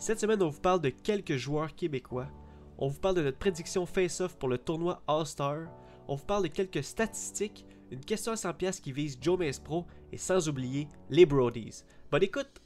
Cette semaine, on vous parle de quelques joueurs québécois. On vous parle de notre prédiction face-off pour le tournoi All-Star. On vous parle de quelques statistiques, une question à 100 pièces qui vise Joe Mace Pro et sans oublier les Brodies. Bonne écoute!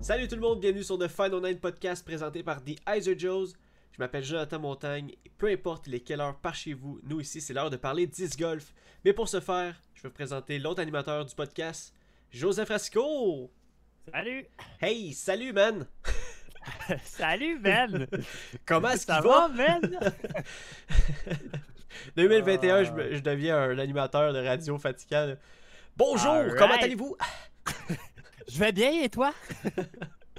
Salut tout le monde, bienvenue sur The Final Nine Podcast présenté par The Iser Joes. Je m'appelle Jonathan Montagne et peu importe il est quelle heure par chez vous, nous ici c'est l'heure de parler 10 golf. Mais pour ce faire, je vais vous présenter l'autre animateur du podcast, Joseph Rasco. Salut! Hey, salut man! Salut, Ben! Comment est-ce Ça qu'il va? Ben? 2021, je, Ah. je deviens un animateur de radio fatigant. Bonjour, comment allez-vous? Je vais bien et toi?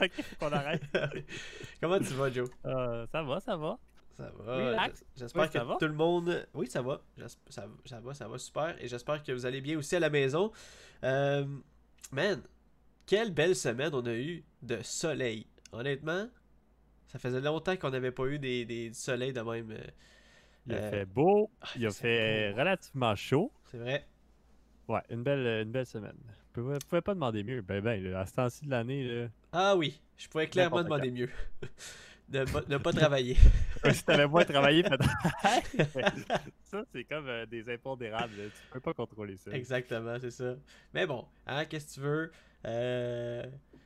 Ok, faut qu'on arrête. comment tu vas, Joe? Euh, ça va, ça va. Ça va. J'espère Oui, que va. tout le monde. Oui, ça va. Ça, ça va, ça va super. Et j'espère que vous allez bien aussi à la maison. Euh, man, quelle belle semaine on a eu de soleil. Honnêtement, ça faisait longtemps qu'on n'avait pas eu des, des du soleil de même. euh, Il a Euh, fait beau, ah, il a fait beau. relativement chaud. C'est vrai. Ouais, une belle, une belle semaine. Pouvez, pouvez pas demander mieux. Ben, ben, là, à ce temps-ci de l'année, là, Ah oui, je pourrais clairement demander mieux. de ne pas travailler. si t'avais moins travaillé, peut-être. ça, c'est comme euh, des impondérables. Tu peux pas contrôler ça. Exactement, c'est ça. Mais bon, hein, qu'est-ce que tu veux? Euh,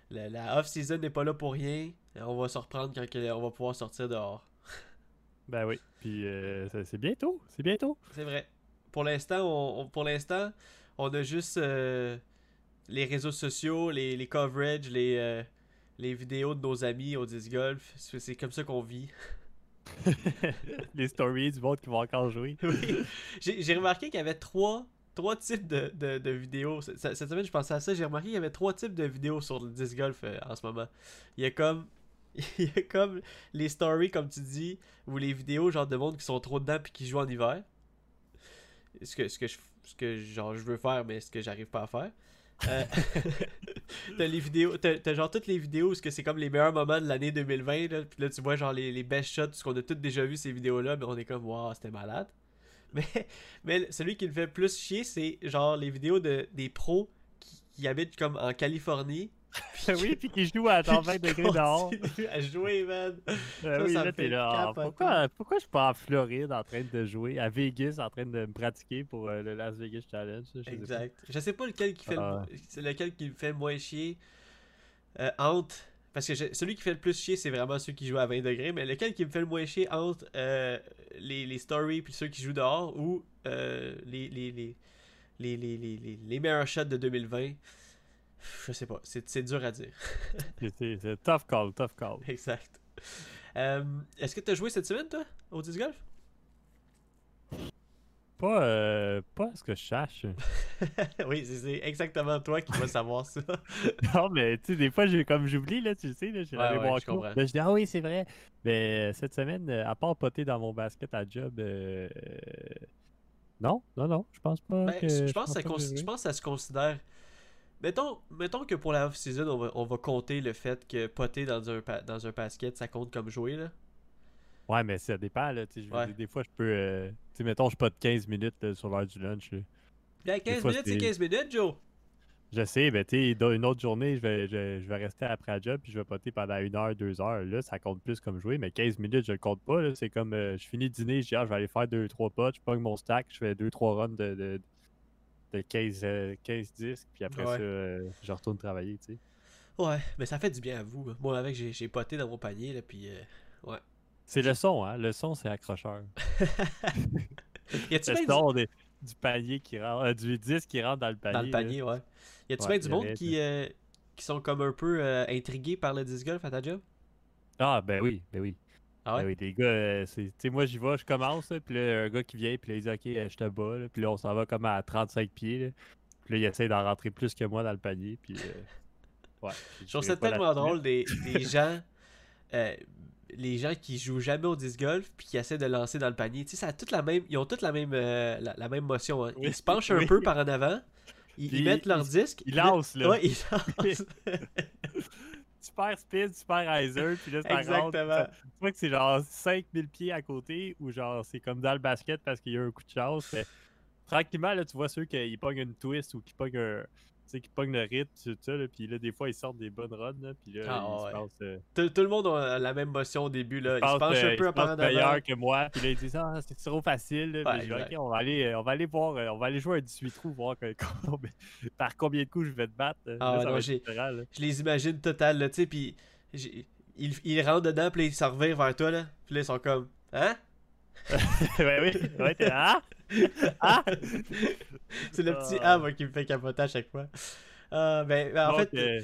la, la off-season n'est pas là pour rien. On va se reprendre quand on va pouvoir sortir dehors. Ben oui. Puis euh, c'est bientôt. C'est bientôt. C'est vrai. Pour l'instant, on, on- pour l'instant, on a juste euh, les réseaux sociaux, les, les coverages, les, euh, les vidéos de nos amis au disc golf. C'est comme ça qu'on vit. Les stories du monde qui vont encore jouer. Oui. J'ai remarqué qu'il y avait trois, trois types de, de- de vidéos. Cette semaine, je pensais à ça. J'ai remarqué qu'il y avait trois types de vidéos sur le disc golf euh, en ce moment. Il y a comme. Il y a comme les stories, comme tu dis, ou les vidéos genre de monde qui sont trop dedans puis qui jouent en hiver. Ce que, ce que, je, ce que genre, je veux faire, mais ce que j'arrive pas à faire. Euh, t'as les vidéos, t'as, genre toutes les vidéos où ce que c'est comme les meilleurs moments de l'année 2020, là, puis là tu vois genre les, les best shots, parce qu'on a tous déjà vu ces vidéos-là, mais on est comme, waouh, c'était malade. Mais, mais celui qui me fait le plus chier, c'est genre les vidéos de, des pros qui habitent comme en Californie. oui, puis qui joue à dans puis 20 qui degrés dehors. à jouer, man. Euh, Ça, oui, ça là, fait t'es là. ah, pourquoi, pourquoi je suis pas en Floride en train de jouer, à Vegas en train de me pratiquer pour euh, le Las Vegas Challenge? sais. Exact. Je sais pas lequel qui fait Ah. le, lequel qui me fait le moins chier euh, entre. Parce que je- celui qui fait le plus chier, c'est vraiment ceux qui jouent à 20 degrés. Mais lequel qui me fait le moins chier entre euh, les, les stories puis ceux qui jouent dehors ou les, les, les, les, les, les, les- les meilleurs shots de 2020 Je sais pas. C'est c'est dur à dire. C'est- tough call, tough call. exact. Euh, Est-ce que tu as joué cette semaine, toi, au disc golf? Pas, euh, pas ce que je cherche. Oui, c'est- exactement toi qui vas savoir ça. non, mais tu sais, des fois, j'ai comme j'oublie, là, tu sais, là, je courte. comprends. Là, je dis, ah oui, c'est vrai. Mais euh, cette semaine, euh, à part poter dans mon basket à job, euh, non, non, non, je pense pas. Ben, que, je, pense que ça que je pense que ça se considère. Mettons, mettons que pour la off-season, on va, on va compter le fait que poter dans un, dans un basket, ça compte comme jouer. Là. Ouais, mais ça dépend, là. je Ouais. dire, des fois, je peux. euh, tu sais, mettons, je pote 15 minutes là, sur l'heure du lunch. là. Bien, 15 fois, minutes, c'est c'est- 15 minutes, Joe. Je sais, mais tu une autre journée, je vais, je, je vais rester après la job puis je vais poter pendant une heure, deux heures. Là, ça compte plus comme jouer, mais 15 minutes, je le compte pas. C'est comme euh, je finis le dîner, je dis, ah, je vais aller faire deux, trois potes, je pogne mon stack, je fais deux, trois runs de, de, de 15, euh, 15 disques, puis après Ouais. ça, euh, je retourne travailler, tu sais. Ouais, mais ça fait du bien à vous. hein. Moi, avec, j'ai j'ai poté dans mon panier, là, puis. euh, C'est le son, hein. Le son, c'est accrocheur. Y a-tu Le du, son des- du panier qui rentre, euh, du disque qui rentre dans le panier. dans le là. panier, ouais. Y a-tu Ouais, bien du monde qui, qui sont comme un peu intrigués par le disc golf à ta job? Ah, ben oui, ben oui. Ah ouais? Ben oui, des gars, euh, tu sais, moi j'y vais, je commence, là, puis là, un gars qui vient, puis là, il dit, ok, euh, je te bats, là, puis là, on s'en va comme à 35 pieds, là. Puis là, il essaie d'en rentrer plus que moi dans le panier, puis. euh, ouais. Je trouve ça tellement drôle des, des gens. euh, les gens qui jouent jamais au disc golf puis qui essaient de lancer dans le panier. Tu sais, ça a toute la même, ils ont toutes la même, euh, la, la même motion. hein. Ils Oui, se penchent un peu par en avant. Ils, mettent leur disque. ils lancent, là. Ouais, ils lancent. Super speed, super riser, puis là, rentre. Exactement. Tu vois que c'est genre 5000 pieds à côté, ou genre c'est comme dans le basket parce qu'il y a un coup de chance. mais tranquillement, là, tu vois ceux qui pognent une twist ou qui pognent un. Tu sais, qui pognent le rythme, tout ça, là, puis là, des fois, ils sortent des bonnes runs, là, puis là, Ah, ils se passent, euh, Tout, tout le monde a la même motion au début. Là. ils Il se pensent, penche euh, un ils peu pensent d'avant. meilleurs que moi, puis là, ils disent, ah, c'est trop facile, là. Ouais, Puis je dis, exact. ok, on va aller, euh, on va aller voir, euh, on va aller jouer un 18 trous, voir que- par combien de coups je vais te battre. Ah, non, là. Je les imagine total, là, tu sais, puis j'ai- il, il rentre dedans, puis là, il s'en revient vers toi, là. Puis là, ils sont comme, hein? ouais, oui, ouais, t'es ah! Ah! C'est le petit Ah. A, moi, qui me fait capoter à chaque fois. Euh, ben, ben, en Donc, fait, euh,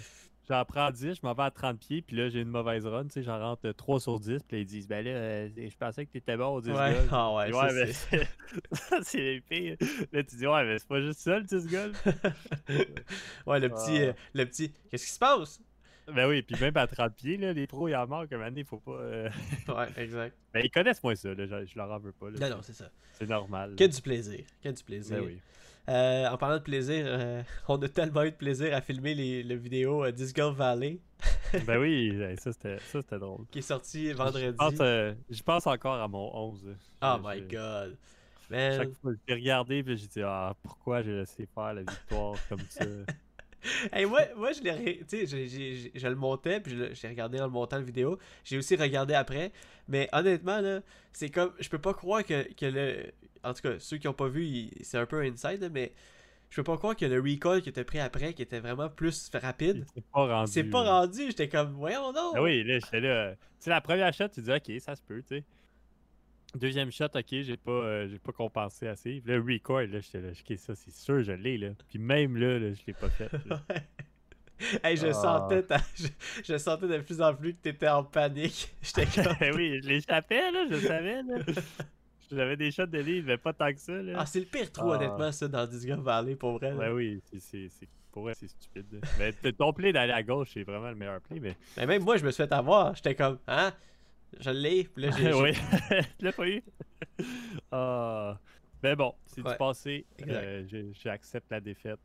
j'en prends 10, je m'en vais à 30 pieds, puis là, j'ai une mauvaise run, tu sais, j'en rentre euh, 3 sur 10, puis là, ils disent, ben là, euh, je pensais que t'étais bon au 10 ouais, ah ouais, ouais, mais c'est- c'est- ça, c'est les pires. Là, tu dis, ouais, mais c'est pas juste ça, le 10 golf. ouais, le petit, Ah. euh, le petit, qu'est-ce qui se passe? Ben oui, puis même à 30 pieds, là, les pros, ils en manquent, un il faut pas. euh, Ouais, exact. Ben, ils connaissent moins ça, là, je, je leur en veux pas. là. Non, non, c'est ça. C'est normal. Que du plaisir. Que du plaisir. Ben oui. Euh, en parlant de plaisir, euh, on a tellement eu de plaisir à filmer les, le vidéo euh, Disc Golf Valley Ben oui, ça, c'était ça, c'était drôle. qui est sorti vendredi. Je pense, euh, je pense encore à mon 11. oh Je- my je- god. Man. Chaque fois que j'ai regardé, puis j'ai dit, ah, pourquoi j'ai laissé faire la victoire comme ça? Hey, moi, moi, je l'ai. Tu sais, je le montais, puis j'ai regardé en le montant la vidéo. J'ai aussi regardé après. Mais honnêtement, là, c'est comme. Je peux pas croire que, que le. En tout cas, ceux qui ont pas vu, c'est un peu inside, mais. Je peux pas croire que le recall qui était pris après, qui était vraiment plus rapide, C'est pas rendu. c'est pas rendu. J'étais comme, voyons donc. Ah oui, là, j'étais là. Tu sais, la première shot, tu dis, ok, ça se peut, tu sais. Deuxième shot, ok, j'ai pas, euh, j'ai pas compensé assez. Là, record, là, j'étais là, ok, ça, c'est sûr, je l'ai, là. Puis même là, là je l'ai pas fait. Hey, je Ah. sentais ta- je, je sentais de plus en plus que t'étais en panique. J'étais comme. Ben oui, je l'échappais, là, je savais, là. J'avais des shots de livre, mais pas tant que ça, là. Ah, c'est le pire trou, Ah. honnêtement, ça, dans Disc Golf Valley, pour vrai. là. Ben oui, c'est, pour vrai, c'est stupide. là. Mais ton play d'aller à gauche, c'est vraiment le meilleur play, mais. Mais même moi, je me suis fait avoir. J'étais comme, hein? Je l'ai. Puis là, j'ai. oui, tu l'as pas eu? Ah. Mais bon, c'est Ouais, du passé. Euh, j'ai- j'accepte la défaite.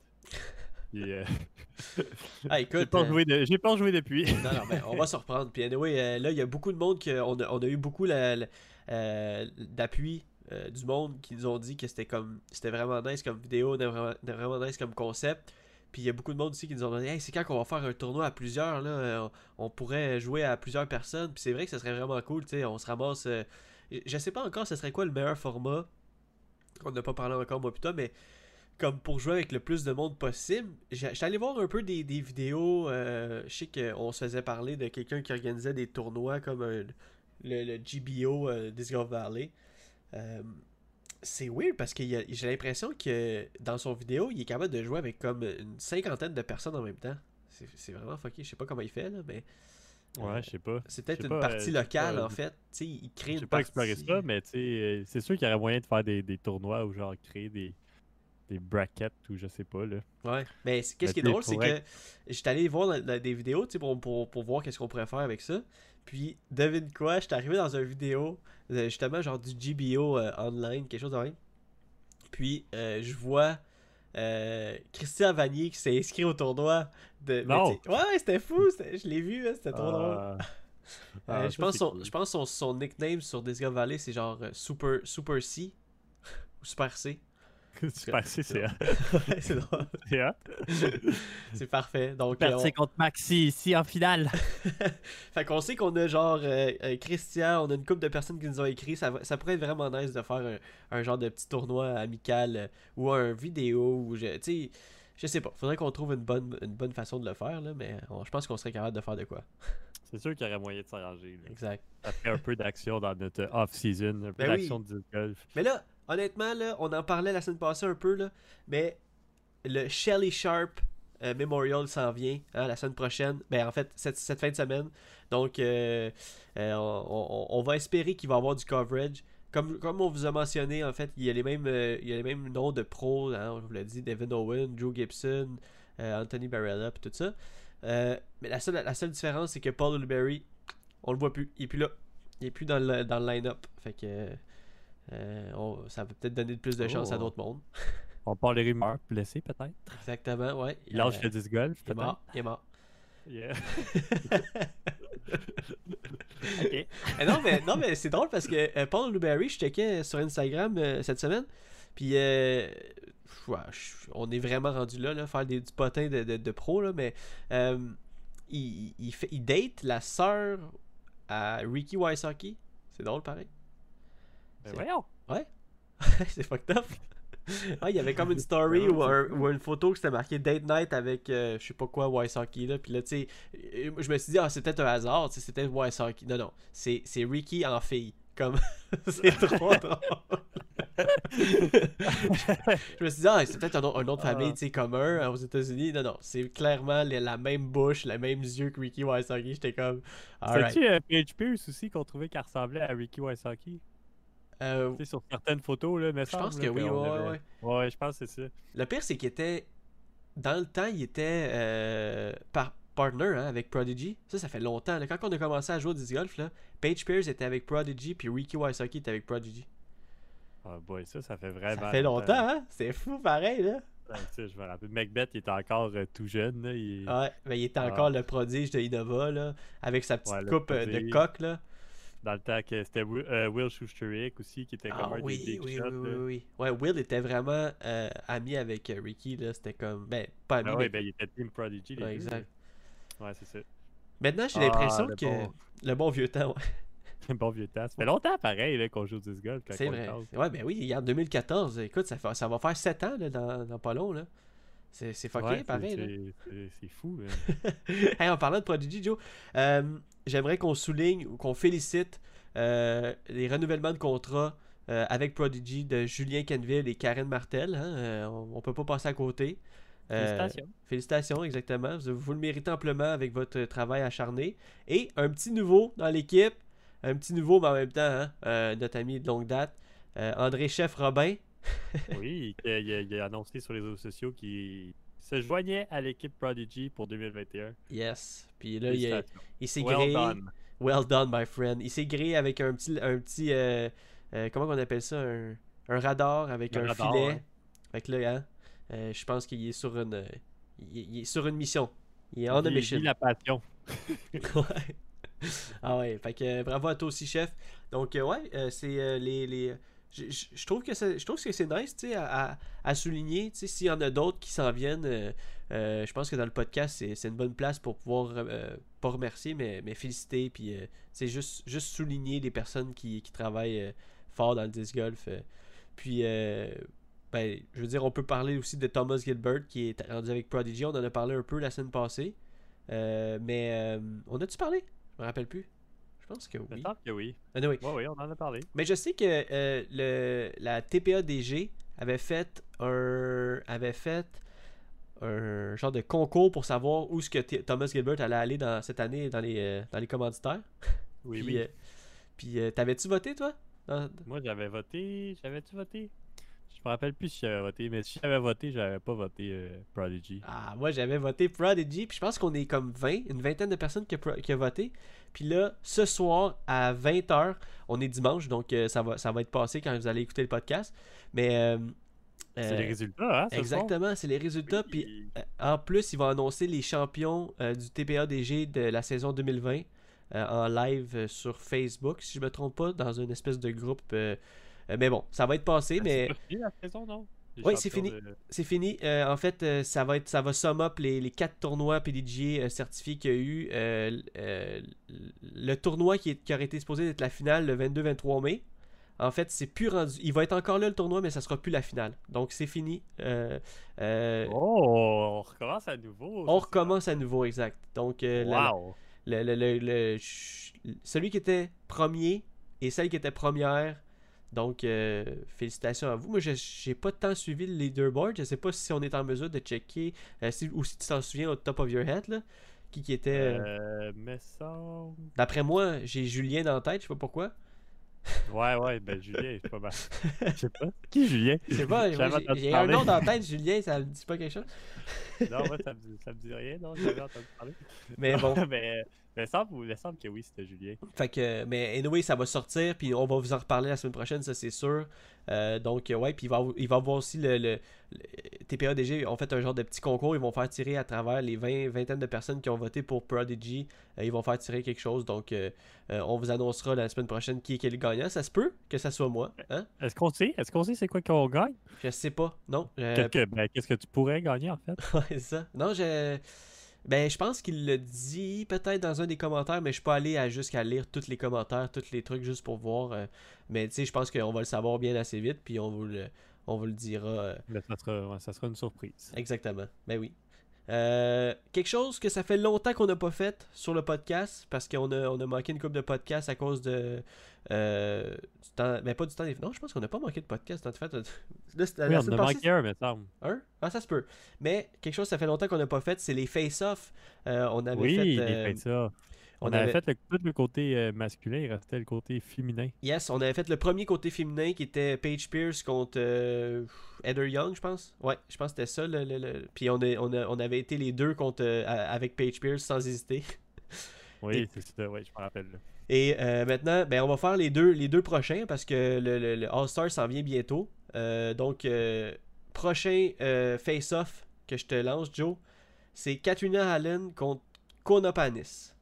Puis, euh, Ah, j'ai, écoute. pas euh, de- j'ai pas joué depuis. Non, non, mais on va se reprendre. Puis, anyway, euh, là, il y a beaucoup de monde que. On a, on a eu beaucoup d'appui du monde qui nous ont dit que c'était comme. C'était vraiment nice comme vidéo, vraiment, vraiment nice comme concept. Puis il y a beaucoup de monde aussi qui nous ont dit Hey, c'est quand qu'on va faire un tournoi à plusieurs là? Euh, on, pourrait jouer à plusieurs personnes. Puis c'est vrai que ce serait vraiment cool, tu sais. On se ramasse. euh, je sais pas encore ce serait quoi le meilleur format. On n'a pas parlé encore, moi, putain, mais comme pour jouer avec le plus de monde possible, j'étais allé voir un peu des, vidéos. euh, je sais qu'on se faisait parler de quelqu'un qui organisait des tournois comme le, GBO euh, Valley. Euh, c'est weird parce que j'ai l'impression que dans son vidéo, il est capable de jouer avec comme une cinquantaine de personnes en même temps. C'est c'est vraiment fucké. Je sais pas comment il fait, là, mais Ouais, je sais pas. c'est peut-être je une pas, partie euh, locale pas- en fait. Tu sais, il crée une pas partie. exploré ça, mais tu sais, euh, c'est sûr qu'il y aurait moyen de faire des, des tournois ou genre créer des, des brackets ou je sais pas, là. Ouais, mais qu'est-ce Mais qui est drôle, c'est que j'étais allé voir des vidéos tu sais, pour, pour, pour voir qu'est-ce qu'on pourrait faire avec ça. Puis, devine quoi, j'étais arrivé dans une vidéo, euh, justement, genre du GBO euh, online, quelque chose de même. Puis, euh, je vois euh, Christian Vanier qui s'est inscrit au tournoi. De, Non. ouais, c'était fou, je l'ai vu, hein, c'était trop drôle. Ah. Ah, je pense, son, cool. je pense son, son nickname sur Disc Golf Valley, c'est genre Super, Super C. ou Super C. Super, c'est c'est Ouais, c'est drôle. c'est hot. C'est parfait. Donc, euh, on- Merci contre Maxi ici en finale. Fait qu'on sait qu'on a genre euh, euh, Christian, on a une couple de personnes qui nous ont écrit. Ça, ça pourrait être vraiment nice de faire un, un genre de petit tournoi amical euh, ou un vidéo. Ou je, tu je sais pas. Faudrait qu'on trouve une bonne, une bonne façon de le faire, là, mais on- je pense qu'on serait capable de faire de quoi. C'est sûr qu'il y aurait moyen de s'arranger. Exact. Ça fait un peu d'action dans notre off-season, un peu Ben oui. d'action de disc golf. Mais là, honnêtement, on en parlait la semaine passée un peu, mais le Shelly Sharp euh, Memorial s'en vient hein, la semaine prochaine. Ben, en fait, cette, fin de semaine. Donc, euh, euh, on, va espérer qu'il va avoir du coverage. Comme, comme on vous a mentionné, en fait, il y a les mêmes, il y a les mêmes noms de pros. Hein, vous l'a dit, Devin Owen, Joe Gibson, Anthony Barella, tout ça. Mais la seule, différence, c'est que Paul Olberry, on le voit plus. Il est plus là. Il est plus dans le, dans le line-up. Fait que euh, on- ça va peut-être donner plus de chance à Oh. d'autres mondes. On parle des rumeurs, blessé peut-être. Exactement, ouais. Il lâche Euh, le disc golf il est mort. Il est mort. Yeah. ok. Eh non, mais, non, mais c'est drôle parce que euh, Paul Blueberry, je checkais sur Instagram euh, cette semaine. Puis, euh, ouais, on est vraiment rendu là, là faire des, du potin de, de, de pro, là, mais euh, il, il, fait, il date la sœur à Ricky Wysocki. C'est drôle, pareil. Ben C'est- voyons. c'est fucked up. Ah, il y avait comme une story ou, un- ou une photo qui c'était marqué Date Night avec euh, je sais pas quoi Wysocki là. Puis là, tu sais, euh, je me suis dit, ah, c'est peut-être un hasard, sais, c'était Wysocki. Non, non, c'est c'est Ricky en fille. Comme, c'est trop drôle. je me suis dit, ah, c'est peut-être un, autre- un autre Ah. famille, tu sais, commun euh, aux États-Unis. Non, non, c'est clairement les- la même bouche, les mêmes yeux que Ricky Wysocki. J'étais comme, alright. Paige Pierce aussi qu'on trouvait qu'elle ressemblait à Ricky Wysocki? Euh, Tu sais, sur certaines photos, là, mais je pense que oui, ouais, ouais, ouais. Ouais, je pense que c'est ça. Le pire, c'est qu'il était. Dans le temps, il était euh, par partner hein, avec Prodigy. Ça, ça fait longtemps. là. Quand on a commencé à jouer au disc golf, là, Paige Pierce était avec Prodigy, puis Ricky Wysocki était avec Prodigy. Ah, boy, ça, ça fait vraiment. ça fait longtemps, hein? C'est fou, pareil, là. Ouais, tu sais, je me rappelle. Macbeth, il était encore euh, tout jeune. Là, il... Ouais, mais il était Ah. encore le prodige de Innova, là, avec sa petite Ouais, coupe euh, de coq, là. Dans le temps que c'était Will, euh, Will Schusterich aussi, qui était Ah comme un oui, des big oui, shots. oui, oui, oui. Ouais, Will était vraiment euh, ami avec euh, Ricky, là. C'était comme. Ben, pas ami, Ah mais- ouais, ben il était Team Prodigy. les Ouais, exact. Ouais, c'est ça. Maintenant, j'ai Ah, l'impression le que. bon- Le bon vieux temps, ouais. bon vieux temps. Ça fait longtemps pareil là, qu'on joue au disc golf. quand C'est vrai. pense. Ouais, ben oui, il y a en 2014. Écoute, ça, fait- ça va faire 7 ans là, dans, dans pas long. Là. C'est, c'est fucké, Ouais, c'est- pareil. là. c'est- fou. là. Hey, en parlant de Prodigy, Joe, euh, j'aimerais qu'on souligne ou qu'on félicite euh, les renouvellements de contrat euh, avec Prodigy de Julien Canville et Karen Martel. hein. Euh, on, on peut pas passer à côté. Euh, Félicitations. Félicitations, exactement. Vous, vous le méritez amplement avec votre travail acharné. Et un petit nouveau dans l'équipe. Un petit nouveau, mais en même temps, hein, euh, notre ami de longue date, euh, André Chef Robin. Oui, a- il a annoncé sur les réseaux sociaux qu'il se joignait à l'équipe Prodigy pour 2021. Yes. Puis là, il, il s'est Well gréé. done. Well done, my friend. Il s'est gréé avec un petit. Un petit euh, euh, comment on appelle ça? Un, un radar avec Un un, radar, filet. ouais. Fait que là, hein, euh, je pense qu'il est sur une. il, il est sur une mission. Il est on a Il mission. la passion. Ouais. ah ouais, fait que bravo à toi aussi, chef. Donc, ouais, c'est les. les... Je, trouve que c'est, je trouve que c'est nice, à, à- à souligner, s'il y en a d'autres qui s'en viennent, euh, euh, je pense que dans le podcast, c'est, c'est une bonne place pour pouvoir, euh, pas remercier, mais, mais féliciter, puis, sais, juste, juste souligner les personnes qui, qui travaillent fort dans le disc golf. Puis, ben, je veux dire, on peut parler aussi de Thomas Gilbert, qui est rendu avec Prodigy, on en a parlé un peu la semaine passée. Mais on a-tu parlé? Je me rappelle plus. Je pense que oui. semble que oui. Anyway. Oui, oui, on en a parlé. Mais je sais que euh, le, la TPADG avait fait un avait fait un genre de concours pour savoir où ce que Thomas Gilbert allait aller dans cette année dans les euh, dans les commanditaires. Oui, puis oui. euh, puis euh, t'avais-tu voté toi? Dans- Moi, j'avais voté. J'avais-tu voté? Je me rappelle plus si j'avais voté, mais si j'avais voté, j'avais pas voté euh, Prodigy. Ah, moi j'avais voté Prodigy, puis je pense qu'on est comme 20, une vingtaine de personnes qui a, qui a voté. Puis là, ce soir à 20h, on est dimanche, donc euh, ça, va, ça va être passé quand vous allez écouter le podcast. Mais. euh, C'est euh, les résultats, hein ce? Exactement, c'est les résultats. Puis Oui. en plus, ils vont annoncer les champions du TPADG de la saison 2020 euh, en live sur Facebook, si je me trompe pas, dans une espèce de groupe. mais bon, ça va être passé, Ah, mais. C'est pas fini la saison, non? Oui, c'est fini. de- C'est fini. Euh, en fait, euh, ça va être, ça va sum up les, les quatre tournois PDG euh, certifiés qu'il y a eu. Le tournoi qui, est- qui aurait été supposé être la finale le 22-23 mai. En fait, c'est plus rendu. Il va être encore là le tournoi, mais ça sera plus la finale. Donc c'est fini. Euh, euh, Oh, on recommence à nouveau. on recommence à nouveau, exact. Donc la- le- celui qui était premier et celle qui était première. Donc, euh, félicitations à vous. Moi, je j'ai pas tant suivi le leaderboard. Je sais pas si on est en mesure de checker, euh, si- ou si tu t'en souviens au top of your head, là, qui, qui était... euh, Euh, mais ça. D'après moi, j'ai Julien dans la tête, je sais pas pourquoi. Ouais, ouais, ben Julien, c'est pas mal. Je sais pas. Qui est Julien? Je sais pas, j'ai- un nom dans la tête, Julien, ça me dit pas quelque chose. Non, moi, ça me, dit- ça me dit rien, non, j'avais entendu parler. Mais bon, mais Il me semble, il me semble que oui, c'était Julien. Fait que, mais anyway, ça va sortir, puis on va vous en reparler la semaine prochaine, ça c'est sûr. Euh, donc, ouais, puis il va, il va avoir aussi le, le, le- TPA-DG ont fait un genre de petit concours, ils vont faire tirer à travers les 20 vingtaines de personnes qui ont voté pour Prodigy, euh, ils vont faire tirer quelque chose, donc euh, on vous annoncera la semaine prochaine qui est, qui est le gagnant. Ça se peut que ça soit moi, hein? Est-ce qu'on sait? Est-ce qu'on sait c'est quoi qu'on gagne? Je sais pas, non. euh, Qu'est-ce que, ben, qu'est-ce que tu pourrais gagner, en fait? Ouais, c'est ça. Non, je. Ben, je pense qu'il le dit peut-être dans un des commentaires, mais je suis pas allé à jusqu'à lire tous les commentaires, tous les trucs juste pour voir. euh, mais tu sais, je pense qu'on va le savoir bien assez vite, puis on vous le, on vous le dira. euh, sera, ça sera une surprise. exactement. Ben oui. Euh, quelque chose que ça fait longtemps qu'on n'a pas fait sur le podcast, parce qu'on a, on a manqué une coupe de podcast à cause de. euh, du temps, ben, pas du temps des. Non, je pense qu'on n'a pas manqué de podcast. En fait, là, Oui, on a manqué un, me semble. un? Ah, ça se peut. Mais quelque chose que ça fait longtemps qu'on n'a pas fait, c'est les face-off. Euh, on avait Oui, fait. les face-offs. On, on avait avait- fait le, tout le côté euh, masculin, il restait le côté féminin. Yes, on avait fait le premier côté féminin qui était Paige Pierce contre euh, Heather Young, je pense. Ouais, je pense que c'était ça. Le, le- le- Puis on, est- on, a- on avait été les deux contre, euh, avec Paige Pierce sans hésiter. Oui, c'est ça, oui, je me rappelle. là. Et euh, maintenant, ben, on va faire les deux, les deux prochains parce que le, le- le All-Star s'en vient bientôt. Euh, donc, euh, prochain face-off que je te lance, Joe, c'est Katrina Allen contre Kona Panis.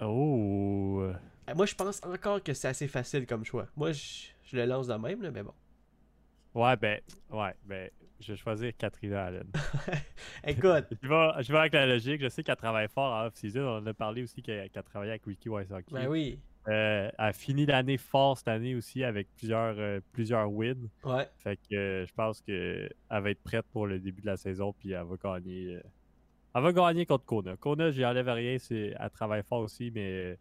Oh! euh, Moi, je pense encore que c'est assez facile comme choix. Moi, je, je le lance de même, là, mais bon. Ouais, ben, ouais, ben, je vais choisir Katrina Allen. Écoute, je, vais, je vais avec la logique, je sais qu'elle travaille fort en off-season. On en a parlé aussi qu'elle qu'elle travaillait avec Wiki Wysocki. ben oui. Euh, elle a fini l'année fort cette année aussi avec plusieurs, euh, plusieurs wins. Ouais, Fait que euh, je pense qu'elle va être prête pour le début de la saison, puis elle va gagner. Elle va gagner contre Kona. Kona, j'y enlève rien, c'est... elle travaille fort aussi, mais elle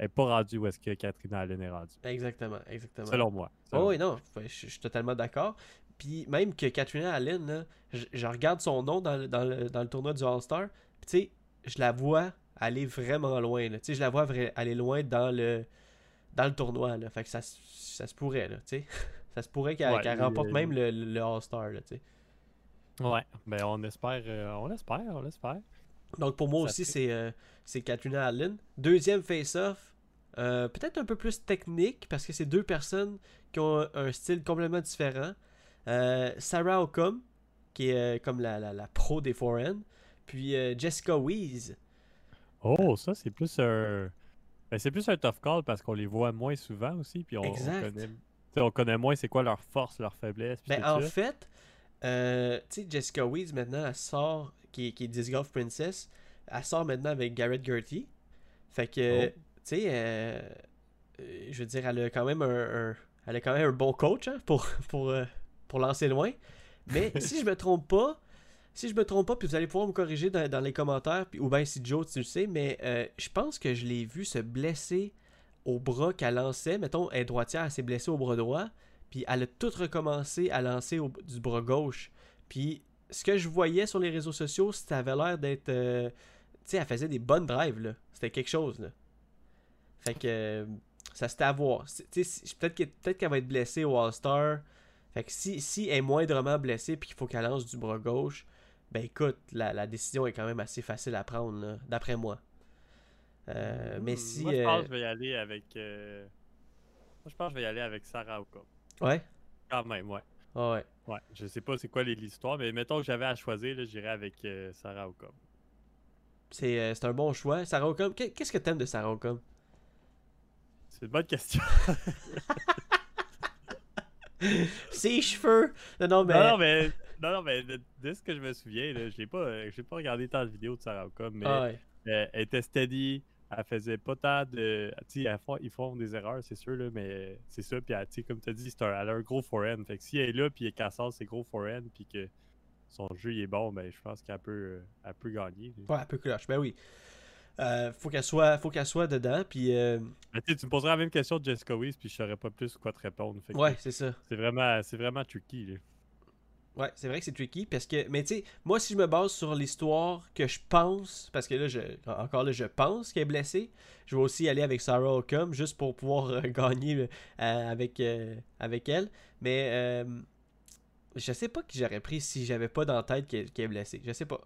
n'est pas rendue où est-ce que Katrina Allen est rendue. exactement, exactement. Selon moi. Oh oui, non, je, je suis totalement d'accord. Puis même que Katrina Allen, là, je, je regarde son nom dans, le- dans le, dans le tournoi du All-Star, puis tu sais, je la vois aller vraiment loin. Tu sais, je la vois aller loin dans le, dans le tournoi. Là. Fait que ça, ça se pourrait, là, tu sais. Ça se pourrait qu'elle Ouais, remporte même le, le All-Star, là, tu sais. Ouais, ben on espère, euh, on espère, on espère. Donc pour moi Ça aussi, c'est euh, c'est Katrina Allen. Deuxième face-off, euh, peut-être un peu plus technique parce que c'est deux personnes qui ont un, un style complètement différent. Euh, Sarah Ocom, qui est euh, comme la, la, la pro des foreign. Puis euh, Jessica Weeze. Oh, ça c'est plus un. Ben, c'est plus un tough call parce qu'on les voit moins souvent aussi, puis on, on Exact. connaît. on connaît moins c'est quoi leur force, leur faiblesse. Ben, en ça. fait, euh, tu sais, Jessica Weeze, maintenant, elle sort, qui, est- qui est Disc Golf Princess, elle sort maintenant avec Garrett Gertie. Fait que, Oh. tu sais, euh, euh, je veux dire, elle a quand même un, un- elle a quand même un bon coach hein, pour, pour, euh, pour lancer loin. Mais si je me trompe pas, si je me trompe pas, puis vous allez pouvoir me corriger dans, dans les commentaires, puis, ou bien si Joe, tu le sais, mais euh, je pense que je l'ai vu se blesser au bras qu'elle lançait. Mettons, elle est droitière, elle s'est blessée au bras droit, puis elle a tout recommencé à lancer au- du bras gauche. Puis ce que je voyais sur les réseaux sociaux, ça avait l'air d'être. euh, tu sais, elle faisait des bonnes drives, là. C'était quelque chose, là. Fait que. euh, ça c'était à voir. Peut-être que- peut-être qu'elle va être blessée au All-Star. Fait que si, si elle est moindrement blessée puis qu'il faut qu'elle lance du bras gauche, ben écoute, la, la décision est quand même assez facile à prendre, d'après moi. Euh, mais Hmm, si. Moi, je pense que je vais y aller avec. euh, Moi, je pense que je vais y aller avec Sarah Ocom. Ouais. Quand même, ouais. Ouais. Ouais, je sais pas c'est quoi l'histoire, mais mettons que j'avais à choisir, là, j'irais avec euh, Sarah Ocom. C'est euh, c'est un bon choix. Sarah Ocom, qu'est- qu'est-ce que t'aimes de Sarah Ocom? C'est une bonne question. Ses cheveux Non, non, mais. Non, non, mais, non, non, mais de, de ce que je me souviens, là, j'ai pas, euh, pas regardé tant de vidéos de Sarah Ocom, mais Ah ouais. euh, elle était steady, elle faisait pas tant de. Tu sais, elle ils font des erreurs, c'est sûr, là, mais c'est ça. Puis, elle, tu comme tu as dit, c'est un, elle a un gros forehand. Fait que si elle est là, puis elle casse ses gros forehand, puis que son jeu il est bon, ben, je pense qu'elle peut, euh, elle peut gagner. là. Ouais, un peu cloche. Ben oui. Euh, faut qu'elle soit, faut qu'elle soit dedans. Puis, euh, Mais tu me poserais la même question de Jessica Weiss, puis je saurais pas plus quoi te répondre. Fait que ouais, c'est ça. C'est vraiment, c'est vraiment tricky. Là. Ouais, c'est vrai que c'est tricky parce que, mais tu sais, moi si je me base sur l'histoire que je pense, parce que là, je, encore là, je pense qu'elle est blessée, je vais aussi aller avec Sarah Ocom juste pour pouvoir euh, gagner euh, avec, euh, avec elle. Mais je sais pas qui j'aurais pris si j'avais pas dans la tête qu'elle est blessée. Je sais pas.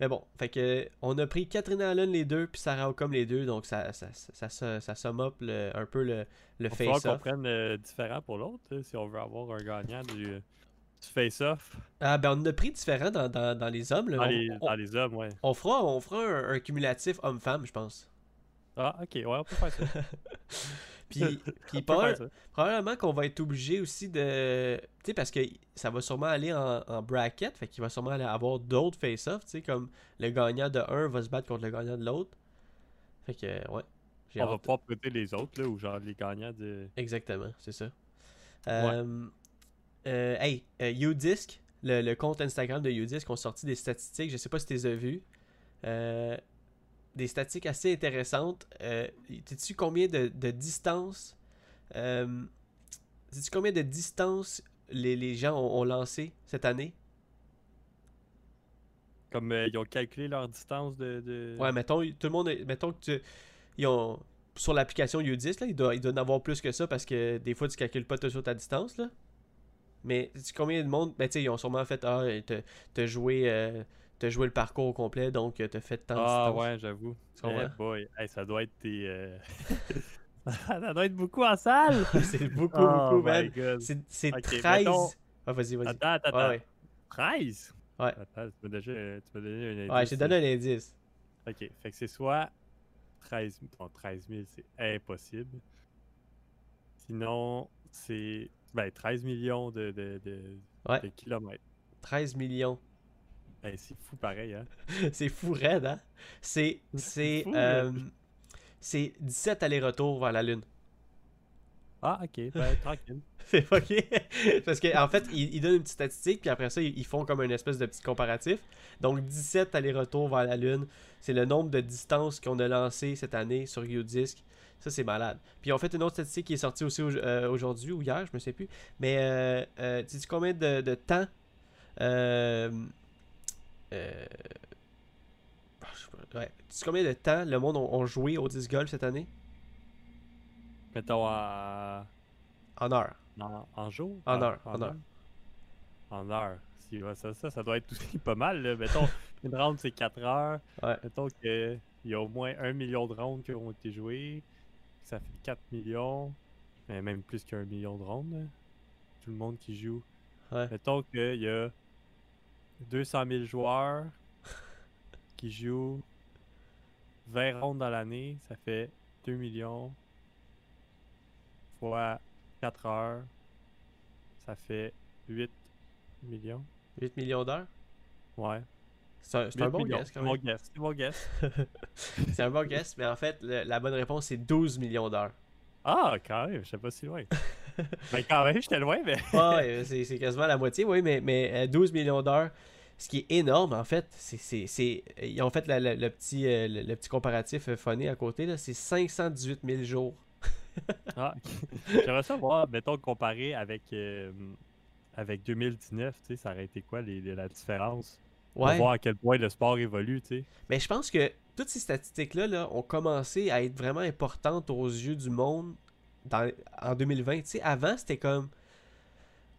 Mais bon, fait que on a pris Catherine Allen les deux, puis Sarah Ocom les deux, donc ça, ça, ça, ça, ça somme up le- un peu le, le Il qu'on face-off. prenne euh, différent pour l'autre, si on veut avoir un gagnant du face-off. Ah, ben on a pris différent dans, dans, dans les hommes. là. Dans, On, les, on- dans les hommes, ouais. on fera, on fera un, un cumulatif homme-femme, je pense. Ah, ok, ouais, on peut faire ça. Puis, puis On peut probable- faire ça. probablement qu'on va être obligé aussi de. Tu sais, parce que ça va sûrement aller en, en bracket, fait qu'il va sûrement aller avoir d'autres face-off, tu sais, comme le gagnant de un va se battre contre le gagnant de l'autre. Fait que, ouais. On va pouvoir prêter les autres, là, ou genre les gagnants de. Exactement, c'est ça. Euh, euh, hey, euh, Udisc, le, le compte Instagram de Udisc ont sorti des statistiques, je sais pas si tu les as vues. Euh, des statistiques assez intéressantes. Sais-tu combien de, de distance euh, Sais-tu combien de distance les, les gens ont, ont lancé cette année? Comme euh, ils ont calculé leur distance de. de... Ouais, mettons, tout le monde, mettons que tu, ils ont, sur l'application U10, là, il doit, il doit en avoir plus que ça parce que des fois, tu calcules pas toujours ta distance, là. Mais combien de monde, ben tu sais, ils ont sûrement fait, ah, t'as- t'as joué, euh, t'as joué le parcours au complet, donc euh, t'as fait tant de Ah ouais, j'avoue. Eh boy, hey, ça doit être tes. euh, ça doit être beaucoup en salle! c'est beaucoup, oh beaucoup, man. C'est c'est Ok, 13. mettons- Ah, vas-y, vas-y. Attends, attends, Ouais, attends. ouais. 13? Ouais. Attends, tu m'as déjà tu m'as donné un indice. Ouais, j'ai donné un indice. Ok, fait que c'est soit 13 000. Bon, 13 000, c'est impossible. Sinon, c'est. Ben, 13 millions de, de, de, Ouais. de kilomètres. 13 millions. Hey, c'est fou pareil, hein? c'est fou raide, hein? C'est. C'est. euh, c'est 17 allers-retours vers la Lune. Ah, ok, ben, tranquille. C'est fucké. Parce qu'en en fait, ils, ils donnent une petite statistique, puis après ça, ils, font comme une espèce de petit comparatif. Donc, 17 allers-retours vers la Lune, c'est le nombre de distances qu'on a lancé cette année sur Geodisc. Ça, c'est malade. Puis, ils ont fait une autre statistique qui est sortie aussi au- euh, aujourd'hui ou hier, je me sais plus. Mais, euh, euh, sais-tu combien de, de temps euh, ouais. Sais-tu combien de temps le monde ont, ont joué au disc golf cette année? Mettons en, En heure. en, en jour? En Ah, heure, en heure. En heure. Si, ouais, ça, ça, ça doit être aussi pas mal. Là. Mettons, une round, c'est 4 heures. Ouais. Mettons qu'il y a au moins 1 million de rounds qui ont été joués. Ça fait 4 millions. Mais même plus qu'un million de rounds. là. Tout le monde qui joue. Ouais. Mettons qu'il y a 200 000 joueurs qui jouent 20 rounds dans l'année. Ça fait 2 millions fois 4 heures. Ça fait 8 millions. 8 millions d'heures? Ouais. C'est un, c'est un 8 bon millions. guess quand même. guess. C'est mon guess. C'est un bon guess, mais en fait, le- la bonne réponse, c'est 12 millions d'heures. Ah, quand même, je sais pas si loin. mais quand même, j'étais loin, mais. Ah ouais, c'est c'est quasiment la moitié, oui, mais, mais euh, 12 millions d'heures, ce qui est énorme en fait, c'est- Ils ont fait la- la- le, petit, euh, le, le petit comparatif euh, funny à côté, là, c'est 518 000 jours. Ah, j'aimerais savoir, mettons, comparé avec, euh, avec 2019, tu sais, ça aurait été quoi les, les- la différence? Pour voir à quel point le sport évolue, tu sais. mais je pense que toutes ces statistiques-là là, ont commencé à être vraiment importantes aux yeux du monde dans, en 2020. Tu sais, avant, c'était comme.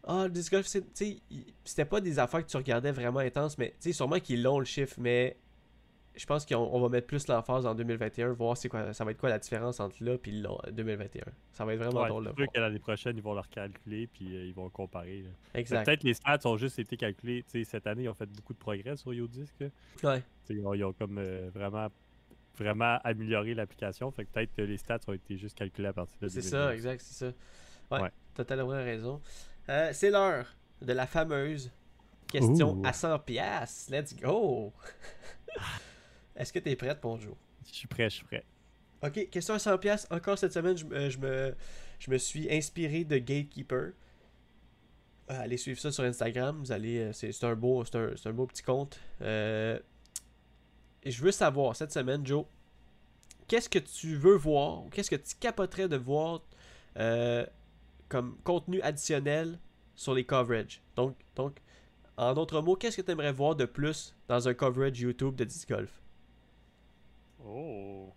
Ah, il- c'était pas des affaires que tu regardais vraiment intenses, mais tu sais, sûrement qu'ils l'ont le chiffre, mais je pense qu'on on va mettre plus l'emphase en 2021, voir c'est quoi, ça va être quoi la différence entre là et là, 2021. Ça va être vraiment Ouais, drôle sûr voir. que l'année prochaine, ils vont leur calculer, puis euh, ils vont comparer. là. Mais Exact. Peut-être les stats ont juste été calculés. Cette année, ils ont fait beaucoup de progrès sur Yodisc. Ouais. Ils ont, ils ont comme euh, vraiment, vraiment amélioré l'application. Fait que peut-être que les stats ont été juste calculés à partir de C'est 2019. ça, exact, c'est ça. Ouais, Ouais. totalement raison. Euh, c'est l'heure de la fameuse question à 100 pièces. Let's go. Est-ce que t'es prête, mon Joe? Je suis prêt, je suis prêt. Ok, question à 100 pièces. Encore cette semaine, je, me- je me, je me suis inspiré de Gatekeeper. Euh, allez suivre ça sur Instagram. Vous allez, euh, c'est un beau, c'est un, c'est un beau petit compte. Euh, et je veux savoir cette semaine, Joe, qu'est-ce que tu veux voir ou qu'est-ce que tu capoterais de voir euh, comme contenu additionnel sur les coverages? Donc, donc en d'autres mots, qu'est-ce que tu aimerais voir de plus dans un coverage YouTube de disc golf? Oh.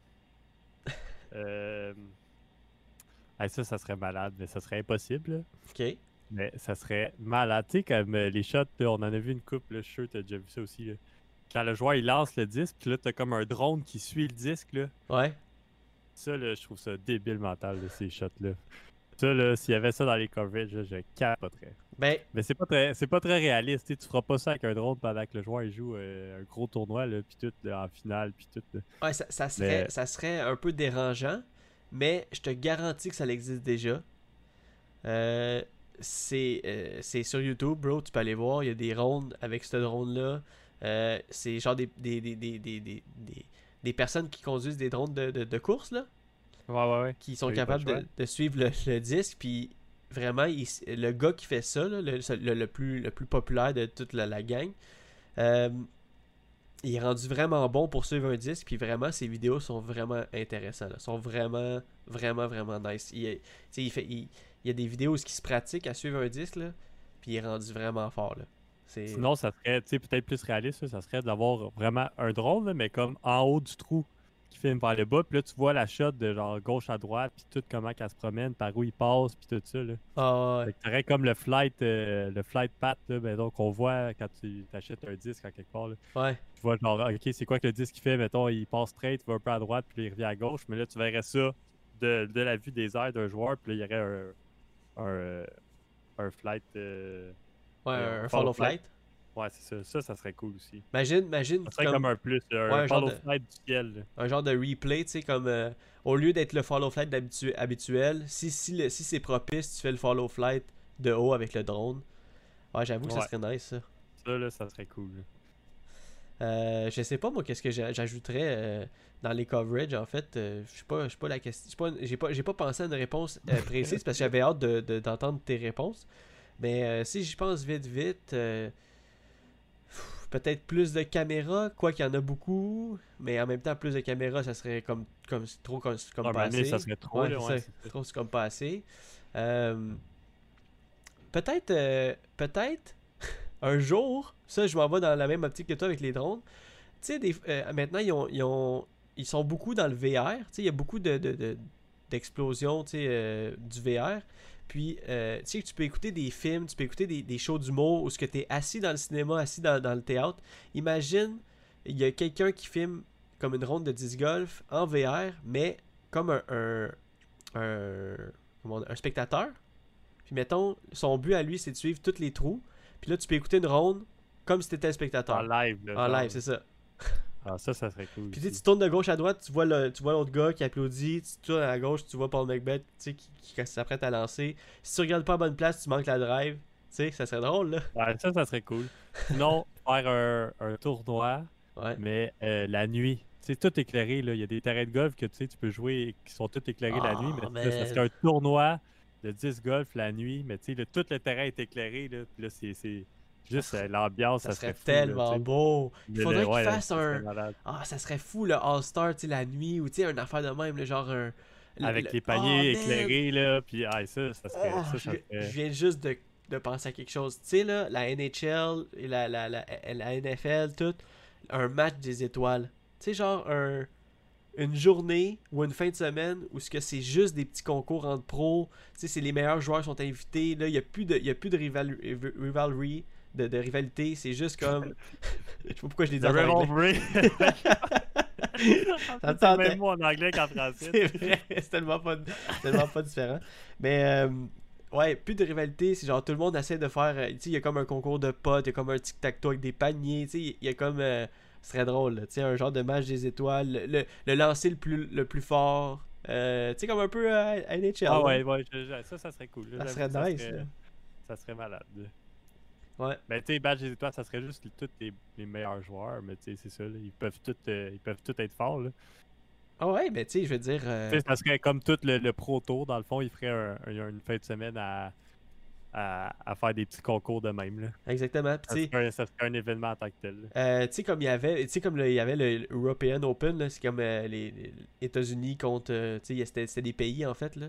euh... ah, ça, ça serait malade, mais ça serait impossible. Ok. Mais ça serait malade. Tu sais, comme euh, les shots, là, on en a vu une coupe, là, je suis sûr que t'as déjà vu ça aussi. là. quand le joueur il lance le disque, puis là, t'as comme un drone qui suit le disque, là. Ouais. Ça, là, je trouve ça débile mental, de ces shots-là. Ça, là, s'il y avait ça dans les coverages, je capoterais. Ben, Mais c'est pas très, c'est pas très réaliste. tu feras pas ça avec un drone pendant que le joueur il joue euh, un gros tournoi, là, puis tout, là, en finale, puis tout. là. ouais, ça, ça serait, Mais- ça serait un peu dérangeant, mais je te garantis que ça existe déjà. Euh, c'est euh, c'est sur YouTube, bro. Tu peux aller voir. Il y a des rondes avec ce drone-là. Euh, c'est genre des, des, des, des, des, des, des- des personnes qui conduisent des drones de, de, de course, là. Ouais, ouais, ouais. qui sont capables de suivre le, le disque. Puis vraiment, le gars qui fait ça, le, le- plus, le plus populaire de toute la, gang, euh, il est rendu vraiment bon pour suivre un disque. Puis vraiment, ses vidéos sont vraiment intéressantes. sont vraiment, vraiment, vraiment nice. Il, y a des vidéos où il se pratique à suivre un disque. Là, puis il est rendu vraiment fort. Là. Sinon, ça serait, peut-être plus réaliste, ça serait d'avoir vraiment un drone, mais comme en haut du trou qui filme vers le bas, puis là, tu vois la shot de genre gauche à droite, puis tout comment qu'elle se promène, par où il passe, puis tout ça, là. Ah, ouais. Fait que comme le flight, euh, le flight path, là, ben, donc on voit quand tu achètes un disque à quelque part, là. ouais. Tu vois genre, ah, ok, c'est quoi que le disque il fait, mettons, il passe straight, il va un peu à droite, puis il revient à gauche, mais là, tu verrais ça de, de la vue des airs d'un joueur, puis là, il y aurait un, un, un flight... euh, Ouais, un follow follow flight. Ouais, c'est ça. Ça, ça serait cool aussi. Imagine, imagine Ça serait comme- comme un plus, Ouais, un follow de- flight du ciel. là. un genre de replay, tu sais, comme euh, au lieu d'être le follow flight habituel, si, si, le- si c'est propice, tu fais le follow flight de haut avec le drone. Ouais, j'avoue que ça serait nice ça. Ça, là, ça serait cool. Euh, je sais pas moi qu'est-ce que j'a- j'ajouterais euh, dans les coverages en fait. euh, je sais pas, pas la question. pas- J'ai pas, pensé à une réponse précise parce que j'avais hâte de- de- d'entendre tes réponses. Mais euh, si j'y pense vite vite, peut-être plus de caméras, quoi qu'il y en a beaucoup, mais en même temps plus de caméras, ça serait comme, comme trop comme, comme Un pas assez. ça serait trop, Ouais, là, c'est ouais, ça. c'est ça. Trop, c'est comme pas assez. Euh, peut-être, euh, peut-être, un jour, ça, je m'en vais dans la même optique que toi avec les drones. Tu sais, euh, maintenant, ils, ont, ils, ont- ils sont beaucoup dans le VR. Tu sais, il y a beaucoup de, de- de- d'explosions, tu sais, du VR. Puis, euh, tu sais, tu peux écouter des films, tu peux écouter des, des shows d'humour où ce que tu es assis dans le cinéma, assis dans, dans le théâtre. Imagine, il y a quelqu'un qui filme comme une ronde de disc golf en VR, mais comme un, un, un, spectateur. Puis mettons, son but à lui, c'est de suivre tous les trous. Puis là, tu peux écouter une ronde comme si tu étais un spectateur. En live. Là, En genre. live, c'est ça. Ah, ça, ça serait cool. Puis tu sais, tu tournes de gauche à droite, tu vois le, tu vois l'autre gars qui applaudit, tu tournes à gauche, tu vois Paul Macbeth, tu sais, qui, s'apprête à lancer. Si tu regardes pas à bonne place, tu manques la drive. Tu sais, ça serait drôle, là. Ouais, ça, ça serait cool. Sinon, faire un, un tournoi, Ouais. mais euh, la nuit. C'est tout éclairé. Là. Il y a des terrains de golf que tu sais, tu peux jouer qui sont tous éclairés la Ah, nuit. Mais là, man. ça serait un tournoi de 10 golf la nuit. Mais tu sais, là, tout le terrain est éclairé. Là, puis là, c'est juste euh, l'ambiance. Ça, Ça, serait, fou, tellement beau. Il faudrait qu'il ouais, là, fasse un. Ah, ça serait fou, le All-Star, tu sais, la nuit, ou tu sais, une affaire de même, le genre un. le- Avec le- les paniers Ah, man! éclairés, là. Puis ah, ça, ça serait. Oh, ça, je, ça viens- serait- je viens juste de, de penser à quelque chose. Tu sais, là, la NHL et la, la, la, la NFL, tout, un match des étoiles. Tu sais, genre un, une journée ou une fin de semaine où ce que c'est juste des petits concours entre pros. Tu sais, c'est les meilleurs joueurs qui sont invités. Là, il n'y a plus de, il y a plus de rival- rivalry, de, de rivalité. C'est juste comme. Je sais pas pourquoi je l'ai dit The en anglais. Ça tentait. même mot en anglais qu'en français. C'est vrai, c'est tellement pas, tellement pas différent. Mais euh, ouais, plus de rivalité, c'est genre tout le monde essaie de faire. euh, Tu sais, il y a comme un concours de potes, il y a comme un tic-tac-toe avec des paniers, tu sais, il y a comme. euh, ce serait drôle, tu sais, un genre de match des étoiles, le, le, le lancer le plus, le plus fort. euh, tu sais, comme un peu à NHL. Ah là. ouais, ouais, je- je- ça, ça serait cool. là, Ça serait nice, serait- là. Ça serait malade. Ouais. Ben, tu sais, badge des étoiles, ça serait juste tous les, les meilleurs joueurs, mais tu sais, c'est ça, là, ils peuvent tous euh, ils peuvent tous être forts, là. Ah ouais, mais tu sais, je veux dire. euh, Tu sais, ça serait comme tout le, le pro tour, dans le fond, ils feraient un- un- une fin de semaine à, à, à faire des petits concours de même, là. exactement. Ça tu sais, serait, ça serait un événement en tant que tel. Euh, tu sais, comme il y avait, tu sais, comme le- il y avait le European Open, c'est comme euh, les, les États-Unis contre, tu sais, c'était des pays en fait, là.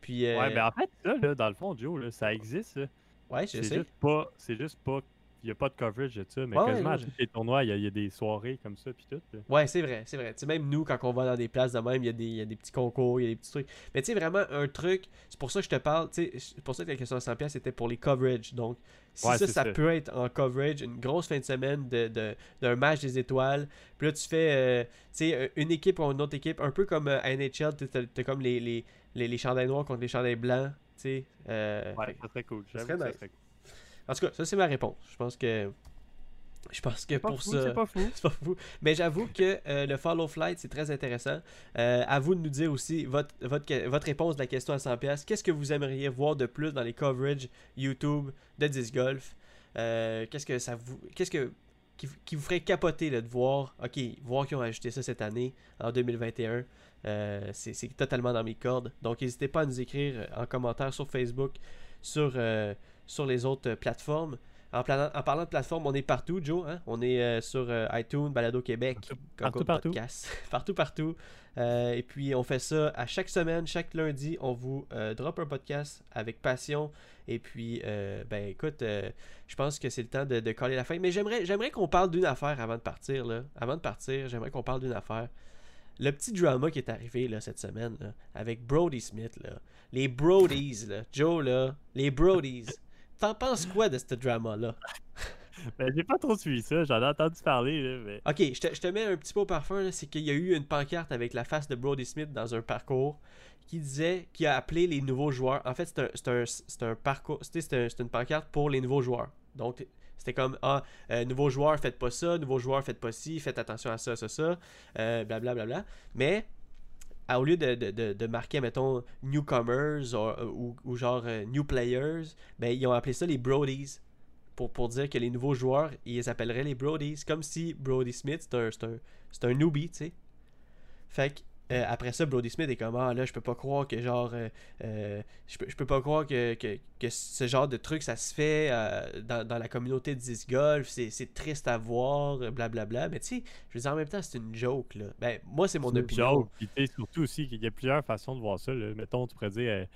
Puis, euh, Ouais, ben en fait, ça, là, dans le fond, Joe, là, ça existe, là. Ouais, je sais. juste pas, c'est juste pas il n'y a pas de coverage de ça, mais Ouais, quasiment ouais, à non, tous les tournois, il y, a- il y a des soirées comme ça, puis tout. là. Ouais, c'est vrai, c'est vrai. Tu sais, même nous, quand on va dans des places de même, il y, a des- il y a des petits concours, il y a des petits trucs. Mais tu sais, vraiment, un truc, c'est pour ça que je te parle, tu sais, c'est pour ça que la question à 100$, piastres, c'était pour les coverage. Donc, si ça, ça ça. peut être en coverage, une grosse fin de semaine de, de- d'un match des étoiles, puis là, tu fais, euh, tu sais, une équipe ou une autre équipe, un peu comme euh, NHL, tu t'as comme les, les, les, les chandails noirs contre les chandails blancs, euh, Ouais, ça serait cool. ça j'avoue serait que ça nice. serait cool. En tout cas, ça, c'est ma réponse. Je pense que. Je pense que pour fou, ça. C'est pas fou. C'est pas fou. Mais j'avoue que euh, le follow flight, c'est très intéressant. Euh, à vous de nous dire aussi votre, votre, votre réponse de la question à 100$. Qu'est-ce que vous aimeriez voir de plus dans les coverages YouTube de Disc Golf? Euh, Qu'est-ce que ça vous. Qu'est-ce que. Qui, qui vous ferait capoter là, de voir. Ok, voir qu'ils ont ajouté ça cette année, en 2021. Euh, c'est totalement dans mes cordes. Donc n'hésitez pas à nous écrire euh, en commentaire sur Facebook, sur, euh, sur les autres plateformes. En, parlant de plateforme, on est partout, Joe. hein? On est euh, sur euh, iTunes, Balado Québec, Partout, partout. Podcast. partout, partout. Euh, et puis, on fait ça à chaque semaine, chaque lundi. On vous drop un podcast avec passion. Et puis, ben écoute, je pense que c'est le temps de, de coller la fin. Mais j'aimerais, j'aimerais qu'on parle d'une affaire avant de partir. Là. Avant de partir, j'aimerais qu'on parle d'une affaire. Le petit drama qui est arrivé là, cette semaine là, avec Brody Smith. Là. Les Brodies, là. Joe, là. Les Brodies. T'en penses quoi de ce drama-là? Ben, j'ai pas trop suivi ça, j'en ai entendu parler, là, mais. Ok, je te, je te mets un petit peu au parfum, c'est qu'il y a eu une pancarte avec la face de Brody Smith dans un parcours qui disait, qui a appelé les nouveaux joueurs. En fait, c'est un, c'est un, c'est un parcours, c'était c'est un- c'est une pancarte pour les nouveaux joueurs. Donc, c'était comme, ah, euh, nouveaux joueurs, faites pas ça, nouveaux joueurs, faites pas ci, faites attention à ça, ça, ça, euh, blablabla. Bla, bla. Mais, au lieu de, de, de, marquer, mettons, newcomers ou, ou, genre euh, new players, ben, ils ont appelé ça les Brodies pour, pour dire que les nouveaux joueurs, ils les appelleraient les Brodies. Comme si Brody Smith, c'est un, un, un newbie, tu sais. Fait que, euh, après ça, Brody Smith est comme, ah là, je peux pas croire que genre, euh, euh, je, peux, je peux pas croire que, que, que ce genre de truc, ça se fait dans, dans la communauté de disc golf, c'est triste à voir, blablabla. Mais tu sais, je veux dire, en même temps, c'est une joke, là. Ben, moi, c'est mon C'est une opinion. joke, surtout aussi qu'il y a plusieurs façons de voir ça. là. Mettons, tu pourrais dire,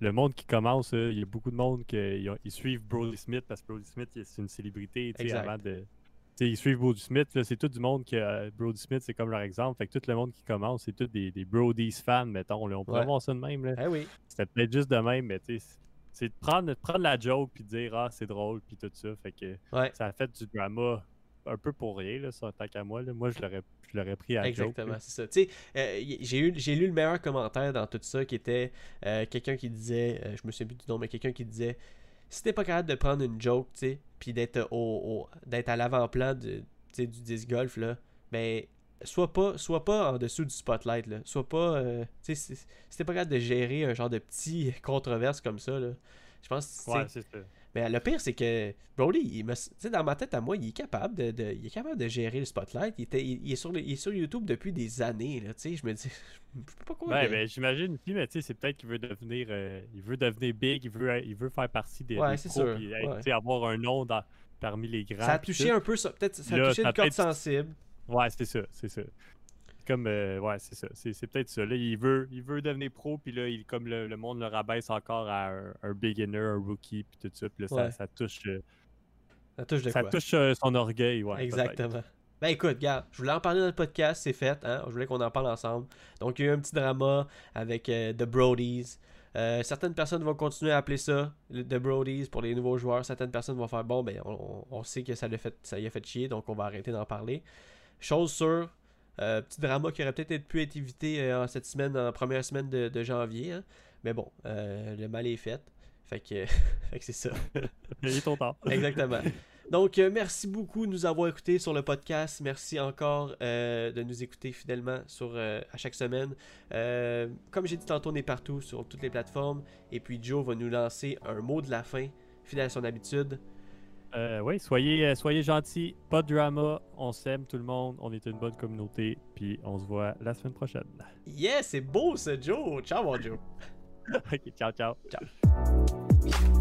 le monde qui commence, il y a beaucoup de monde qui ils suivent Brody Smith parce que Brody Smith, c'est une célébrité, avant de... ils suivent Brody Smith, là, c'est tout du monde que euh, Brody Smith, c'est comme leur exemple. Fait que tout le monde qui commence, c'est tous des, des Brody's fans, mettons. Là. On pourrait voir ça de même. Là. Eh oui, C'était peut-être juste de même, mais tu sais, c'est- de prendre, de prendre la joke puis de dire ah c'est drôle puis tout ça. Fait que ouais. ça a fait du drama un peu pour rien là, ça, tant qu'à moi. Là. Moi je l'aurais je l'aurais pris à la joke. Exactement, c'est ça. Tu sais, euh, j'ai eu, j'ai lu le meilleur commentaire dans tout ça qui était euh, quelqu'un qui disait, euh, je me souviens plus du nom, mais quelqu'un qui disait si t'es pas capable de prendre une joke, tu sais, puis d'être au, d'être à l'avant-plan du disc golf là, ben sois pas, en dessous du spotlight là, sois pas, euh, tu sais, si, t'es pas capable de gérer un genre de petit controverse comme ça là, je pense, que, Ouais. Mais le pire, c'est que Brody, il me- dans ma tête à moi, il est capable de, de- il est capable de gérer le spotlight. Il, était, il, il est sur le- il est sur YouTube depuis des années. Là, je me dis, je peux pas croire. Ouais, ben, j'imagine aussi, mais c'est peut-être qu'il veut devenir euh, il veut devenir big, il veut, il veut faire partie des, Ouais, des c'est pros, sûr, hey, ouais. avoir un nom dans, parmi les grands. ça a touché un peu ça. Peut-être ça a touché une corde sensible. Ouais, c'est ça, c'est ça. Comme, euh, ouais, c'est ça. C'est, c'est peut-être ça. Là, il veut, il veut devenir pro, puis là, il, comme le, le monde le rabaisse encore à un, un beginner, un rookie, puis tout ça. Puis là, ça, Ouais. ça touche, euh, Ça touche de ça quoi? touche euh, son orgueil, ouais. Exactement. Ben écoute, gars, je voulais en parler dans le podcast, c'est fait, hein? Je voulais qu'on en parle ensemble. Donc il y a eu un petit drama avec The Brodies. Euh, certaines personnes vont continuer à appeler ça The Brodies pour les nouveaux joueurs. Certaines personnes vont faire bon, ben on, on sait que ça, l'a fait, ça y a fait chier, donc on va arrêter d'en parler. Chose sûre, euh, petit drama qui aurait peut-être pu être évité euh, en cette semaine, en première semaine de, de janvier. hein. Mais bon, euh, le mal est fait. Fait que, fait que c'est ça. Il est trop tard. Exactement. Donc, merci beaucoup de nous avoir écoutés sur le podcast. Merci encore euh, de nous écouter fidèlement sur, euh, à chaque semaine. Euh, comme j'ai dit tantôt, on est partout sur toutes les plateformes. Et puis, Joe va nous lancer un mot de la fin, fidèle à son habitude. Euh, oui, soyez, euh, soyez gentils, pas de drama, on s'aime tout le monde, on est une bonne communauté, puis on se voit la semaine prochaine. Yes, c'est beau ce Joe. Ciao, mon Joe. ok, ciao, ciao. Ciao.